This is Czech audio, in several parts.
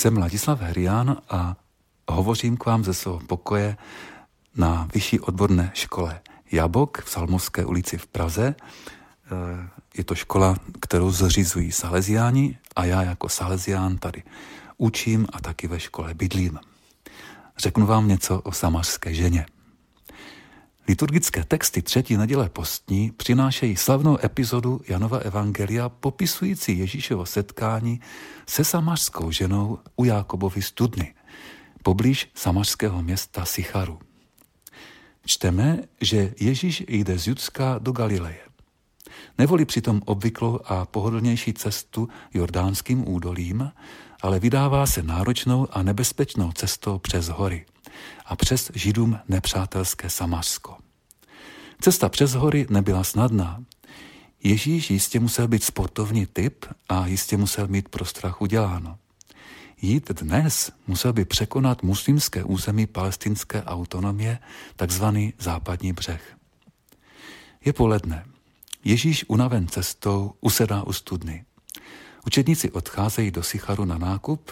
Jsem Ladislav Herián a hovořím k vám ze svého pokoje na Vyšší odborné škole Jabok v Salmovské ulici v Praze. Eh, je to škola, kterou zřizují Salesiáni a já jako Salesián tady učím a taky ve škole bydlím. Řeknu vám něco o samařské ženě. Liturgické texty třetí neděle postní přinášejí slavnou epizodu Janova Evangelia popisující Ježíšovo setkání se samařskou ženou u Jákobovy studny, poblíž samařského města Sicharu. Čteme, že Ježíš jde z Judska do Galileje. Nevolí přitom obvyklou a pohodlnější cestu jordánským údolím, ale vydává se náročnou a nebezpečnou cestou přes hory a přes židům nepřátelské Samařsko. Cesta přes hory nebyla snadná. Ježíš jistě musel být sportovní typ a jistě musel mít pro strach uděláno. Jít dnes musel by překonat muslimské území palestinské autonomie, takzvaný západní břeh. Je poledne. Ježíš unaven cestou usedá u studny. Učedníci odcházejí do Sicharu na nákup,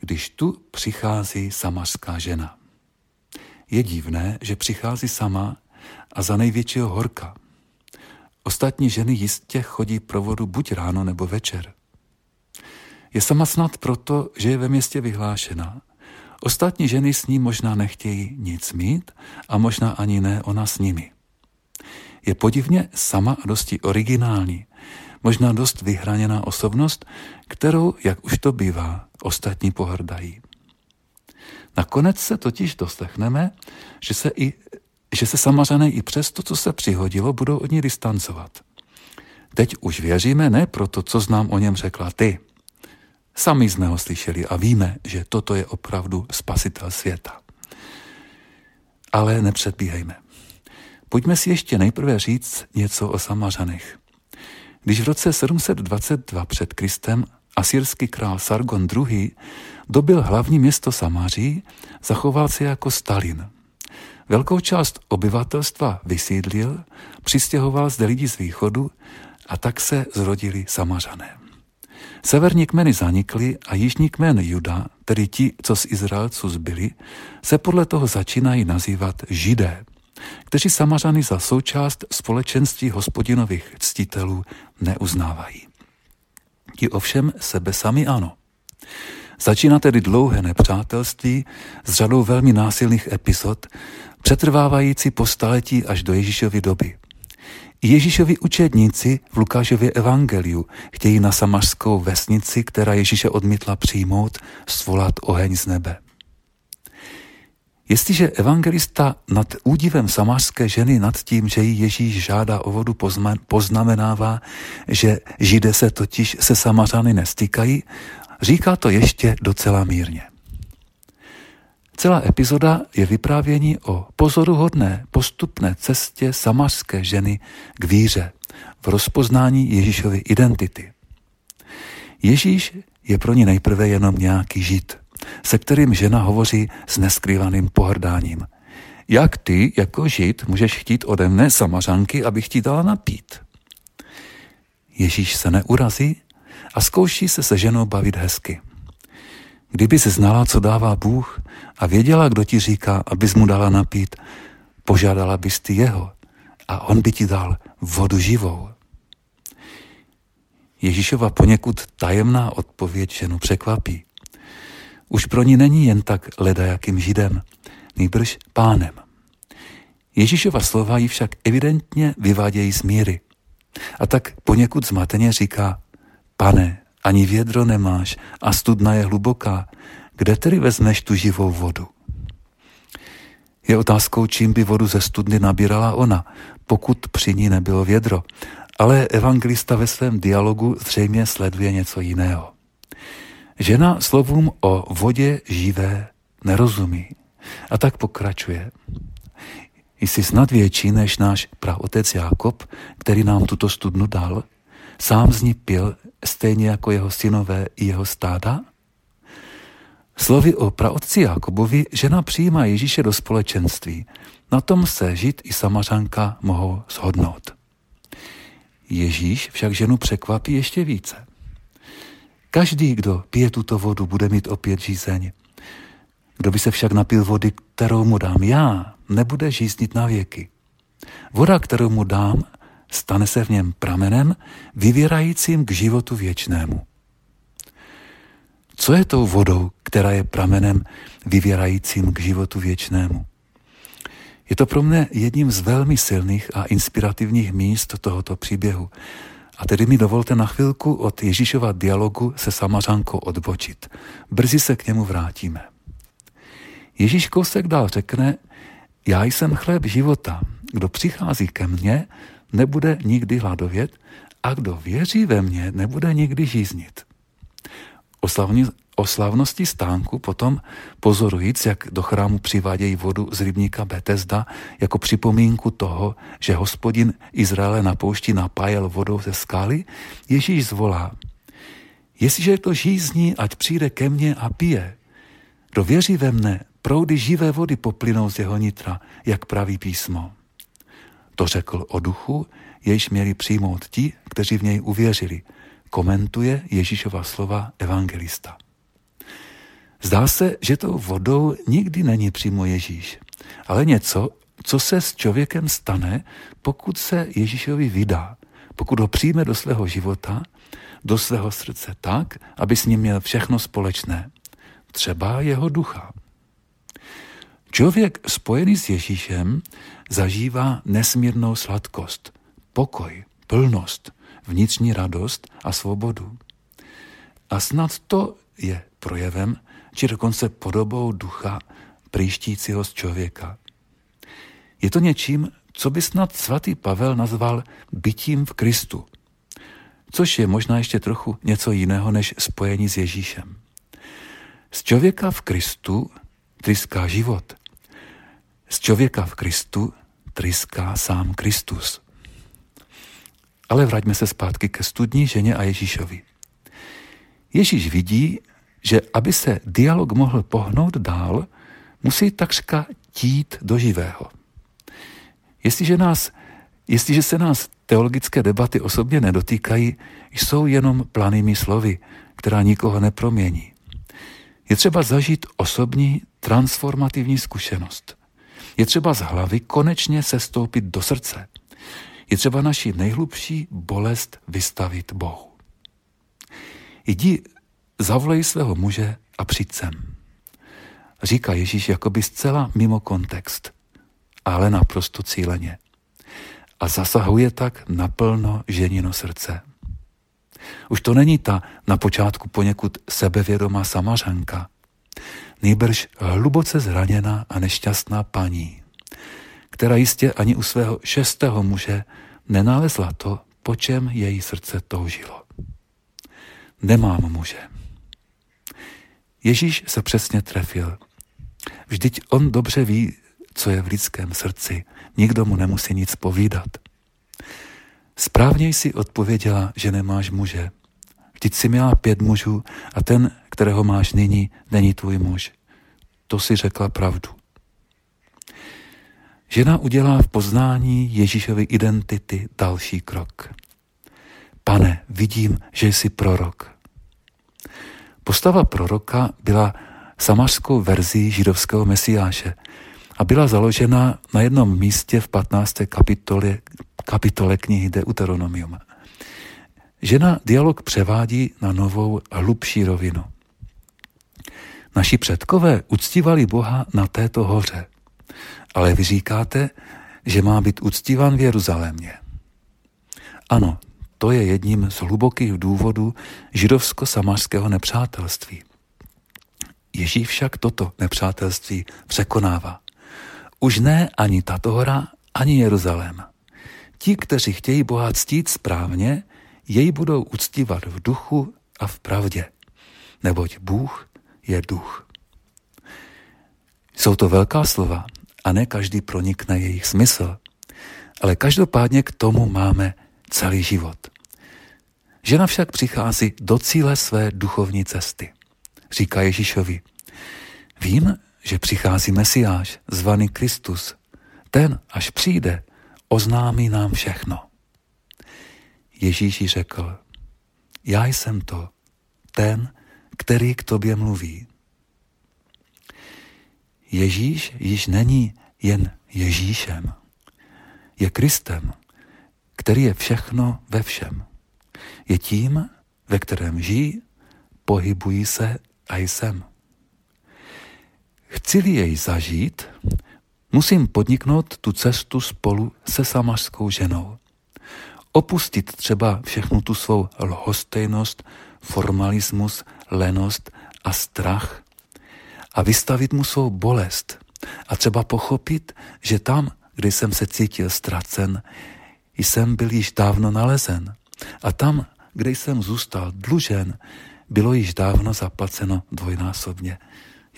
když tu přichází samařská žena. Je divné, že přichází sama a za největšího horka. Ostatní ženy jistě chodí pro vodu buď ráno nebo večer. Je sama snad proto, že je ve městě vyhlášená. Ostatní ženy s ní možná nechtějí nic mít a možná ani ne ona s nimi. Je podivně sama a dosti originální, možná dost vyhraněná osobnost, kterou, jak už to bývá, ostatní pohrdají. Nakonec se totiž dostechneme, že se, i, že se samařané i přes to, co se přihodilo, budou od ní distancovat. Teď už věříme ne proto, co znám o něm řekla ty. Sami jsme ho slyšeli a víme, že toto je opravdu spasitel světa. Ale nepředbíhejme. Pojďme si ještě nejprve říct něco o Samařanech. Když v roce 722 před Kristem asyrský král Sargon II. dobil hlavní město Samáří, zachoval se jako Stalin. Velkou část obyvatelstva vysídlil, přistěhoval zde lidi z východu a tak se zrodili Samařané. Severní kmeny zanikly a jižní kmen Juda, tedy ti, co z Izraelců zbyli, se podle toho začínají nazývat Židé – kteří samařany za součást společenství hospodinových ctitelů neuznávají. Ti ovšem sebe sami ano. Začíná tedy dlouhé nepřátelství s řadou velmi násilných epizod, přetrvávající po staletí až do Ježíšovy doby. Ježíšovi učedníci v Lukášově evangeliu chtějí na samařskou vesnici, která Ježíše odmítla přijmout, svolat oheň z nebe. Jestliže evangelista nad údivem samářské ženy nad tím, že jí Ježíš žádá o vodu, poznamenává, že židé se totiž se samařany nestýkají, říká to ještě docela mírně. Celá epizoda je vyprávění o pozoruhodné postupné cestě samařské ženy k víře v rozpoznání Ježíšovy identity. Ježíš je pro ní nejprve jenom nějaký žid – se kterým žena hovoří s neskrývaným pohrdáním. Jak ty, jako žid, můžeš chtít ode mne samařanky, abych ti dala napít? Ježíš se neurazí a zkouší se se ženou bavit hezky. Kdyby se znala, co dává Bůh a věděla, kdo ti říká, abys mu dala napít, požádala bys ty jeho a on by ti dal vodu živou. Ježíšova poněkud tajemná odpověď ženu překvapí. Už pro ní není jen tak ledajakým židem, nýbrž pánem. Ježíšova slova ji však evidentně vyvádějí z míry. A tak poněkud zmateně říká, pane, ani vědro nemáš a studna je hluboká, kde tedy vezmeš tu živou vodu? Je otázkou, čím by vodu ze studny nabírala ona, pokud při ní nebylo vědro. Ale evangelista ve svém dialogu zřejmě sleduje něco jiného. Žena slovům o vodě živé nerozumí a tak pokračuje. Jsi snad větší než náš praotec Jákob, který nám tuto studnu dal? Sám z ní pil, stejně jako jeho synové i jeho stáda? Slovy o praotci Jákobovi žena přijímá Ježíše do společenství. Na tom se žít i samařanka mohou shodnout. Ježíš však ženu překvapí ještě více. Každý, kdo pije tuto vodu, bude mít opět žízeň. Kdo by se však napil vody, kterou mu dám já, nebude žíznit na věky. Voda, kterou mu dám, stane se v něm pramenem, vyvěrajícím k životu věčnému. Co je tou vodou, která je pramenem vyvěrajícím k životu věčnému? Je to pro mě jedním z velmi silných a inspirativních míst tohoto příběhu. A tedy mi dovolte na chvilku od Ježíšova dialogu se Samařankou odbočit. Brzy se k němu vrátíme. Ježíš kousek dál řekne, já jsem chléb života. Kdo přichází ke mně, nebude nikdy hladovět a kdo věří ve mně, nebude nikdy žíznit. Oslavní, o slavnosti stánku potom pozorujíc, jak do chrámu přivádějí vodu z rybníka Betesda jako připomínku toho, že hospodin Izraele na poušti napájel vodou ze skály, Ježíš zvolá. Jestliže to žízní, ať přijde ke mně a pije. Kdo věří ve mne, proudy živé vody poplynou z jeho nitra, jak praví písmo. To řekl o duchu, jež měli přijmout ti, kteří v něj uvěřili, komentuje Ježíšova slova evangelista. Zdá se, že tou vodou nikdy není přímo Ježíš, ale něco, co se s člověkem stane, pokud se Ježíšovi vydá, pokud ho přijme do svého života, do svého srdce tak, aby s ním měl všechno společné. Třeba jeho ducha. Člověk spojený s Ježíšem zažívá nesmírnou sladkost, pokoj, plnost, vnitřní radost a svobodu. A snad to je projevem, či dokonce podobou ducha příštícího z člověka. Je to něčím, co by snad svatý Pavel nazval bytím v Kristu, což je možná ještě trochu něco jiného než spojení s Ježíšem. Z člověka v Kristu tryská život. Z člověka v Kristu tryská sám Kristus. Ale vraťme se zpátky ke studní ženě a Ježíšovi. Ježíš vidí, že aby se dialog mohl pohnout dál, musí takřka tít do živého. Jestliže, nás, jestliže se nás teologické debaty osobně nedotýkají, jsou jenom planými slovy, která nikoho nepromění. Je třeba zažít osobní transformativní zkušenost. Je třeba z hlavy konečně sestoupit do srdce. Je třeba naši nejhlubší bolest vystavit Bohu. Jdi, zavolej svého muže a přijď sem. Říká Ježíš jakoby zcela mimo kontext, ale naprosto cíleně. A zasahuje tak naplno ženino srdce. Už to není ta na počátku poněkud sebevědomá samařanka, nejbrž hluboce zraněná a nešťastná paní, která jistě ani u svého šestého muže nenalezla to, po čem její srdce toužilo. Nemám muže. Ježíš se přesně trefil. Vždyť on dobře ví, co je v lidském srdci. Nikdo mu nemusí nic povídat. Správně jsi odpověděla, že nemáš muže. Vždyť jsi měla pět mužů a ten, kterého máš nyní, není tvůj muž. To si řekla pravdu. Žena udělá v poznání Ježíšovy identity další krok. Pane, vidím, že jsi prorok. Postava proroka byla samařskou verzí židovského mesiáše a byla založena na jednom místě v 15. kapitole, kapitole knihy Deuteronomium. Žena dialog převádí na novou, hlubší rovinu. Naši předkové uctívali Boha na této hoře, ale vy říkáte, že má být uctívan v Jeruzalémě. Ano, to je jedním z hlubokých důvodů židovsko-samařského nepřátelství. Ježíš však toto nepřátelství překonává. Už ne ani tato hora, ani Jeruzalém. Ti, kteří chtějí Boha ctít správně, jej budou uctívat v duchu a v pravdě, neboť Bůh je duch. Jsou to velká slova a ne každý pronikne jejich smysl, ale každopádně k tomu máme celý život. Žena však přichází do cíle své duchovní cesty. Říká Ježíšovi, vím, že přichází Mesiáš, zvaný Kristus. Ten, až přijde, oznámí nám všechno. Ježíš řekl, já jsem to, ten, který k tobě mluví. Ježíš již není jen Ježíšem, je Kristem, který je všechno ve všem. Je tím, ve kterém žijí, pohybují se a jsem. Chci-li jej zažít, musím podniknout tu cestu spolu se samařskou ženou. Opustit třeba všechnu tu svou lhostejnost, formalismus, lenost a strach a vystavit mu svou bolest a třeba pochopit, že tam, kde jsem se cítil ztracen, jsem byl již dávno nalezen a tam, kde jsem zůstal dlužen, bylo již dávno zaplaceno dvojnásobně.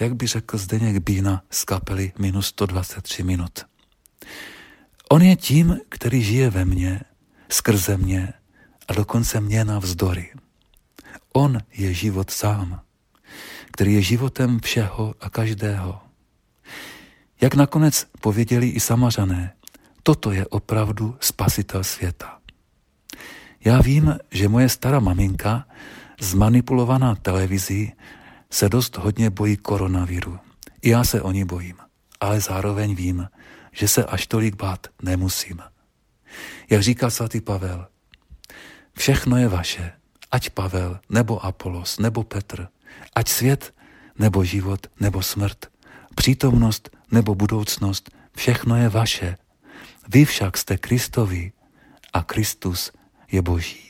Jak by řekl Zdeněk Bína z kapely minus 123 minut. On je tím, který žije ve mně, skrze mě a dokonce mě navzdory. On je život sám, který je životem všeho a každého. Jak nakonec pověděli i samařané, toto je opravdu spasitel světa. Já vím, že moje stará maminka, zmanipulovaná televizí, se dost hodně bojí koronaviru. I já se o ní bojím, ale zároveň vím, že se až tolik bát nemusím. Jak říká svatý Pavel, všechno je vaše, ať Pavel, nebo Apolos, nebo Petr, ať svět, nebo život, nebo smrt, přítomnost, nebo budoucnost, všechno je vaše. Vy však jste Kristovi a Kristus je Boží.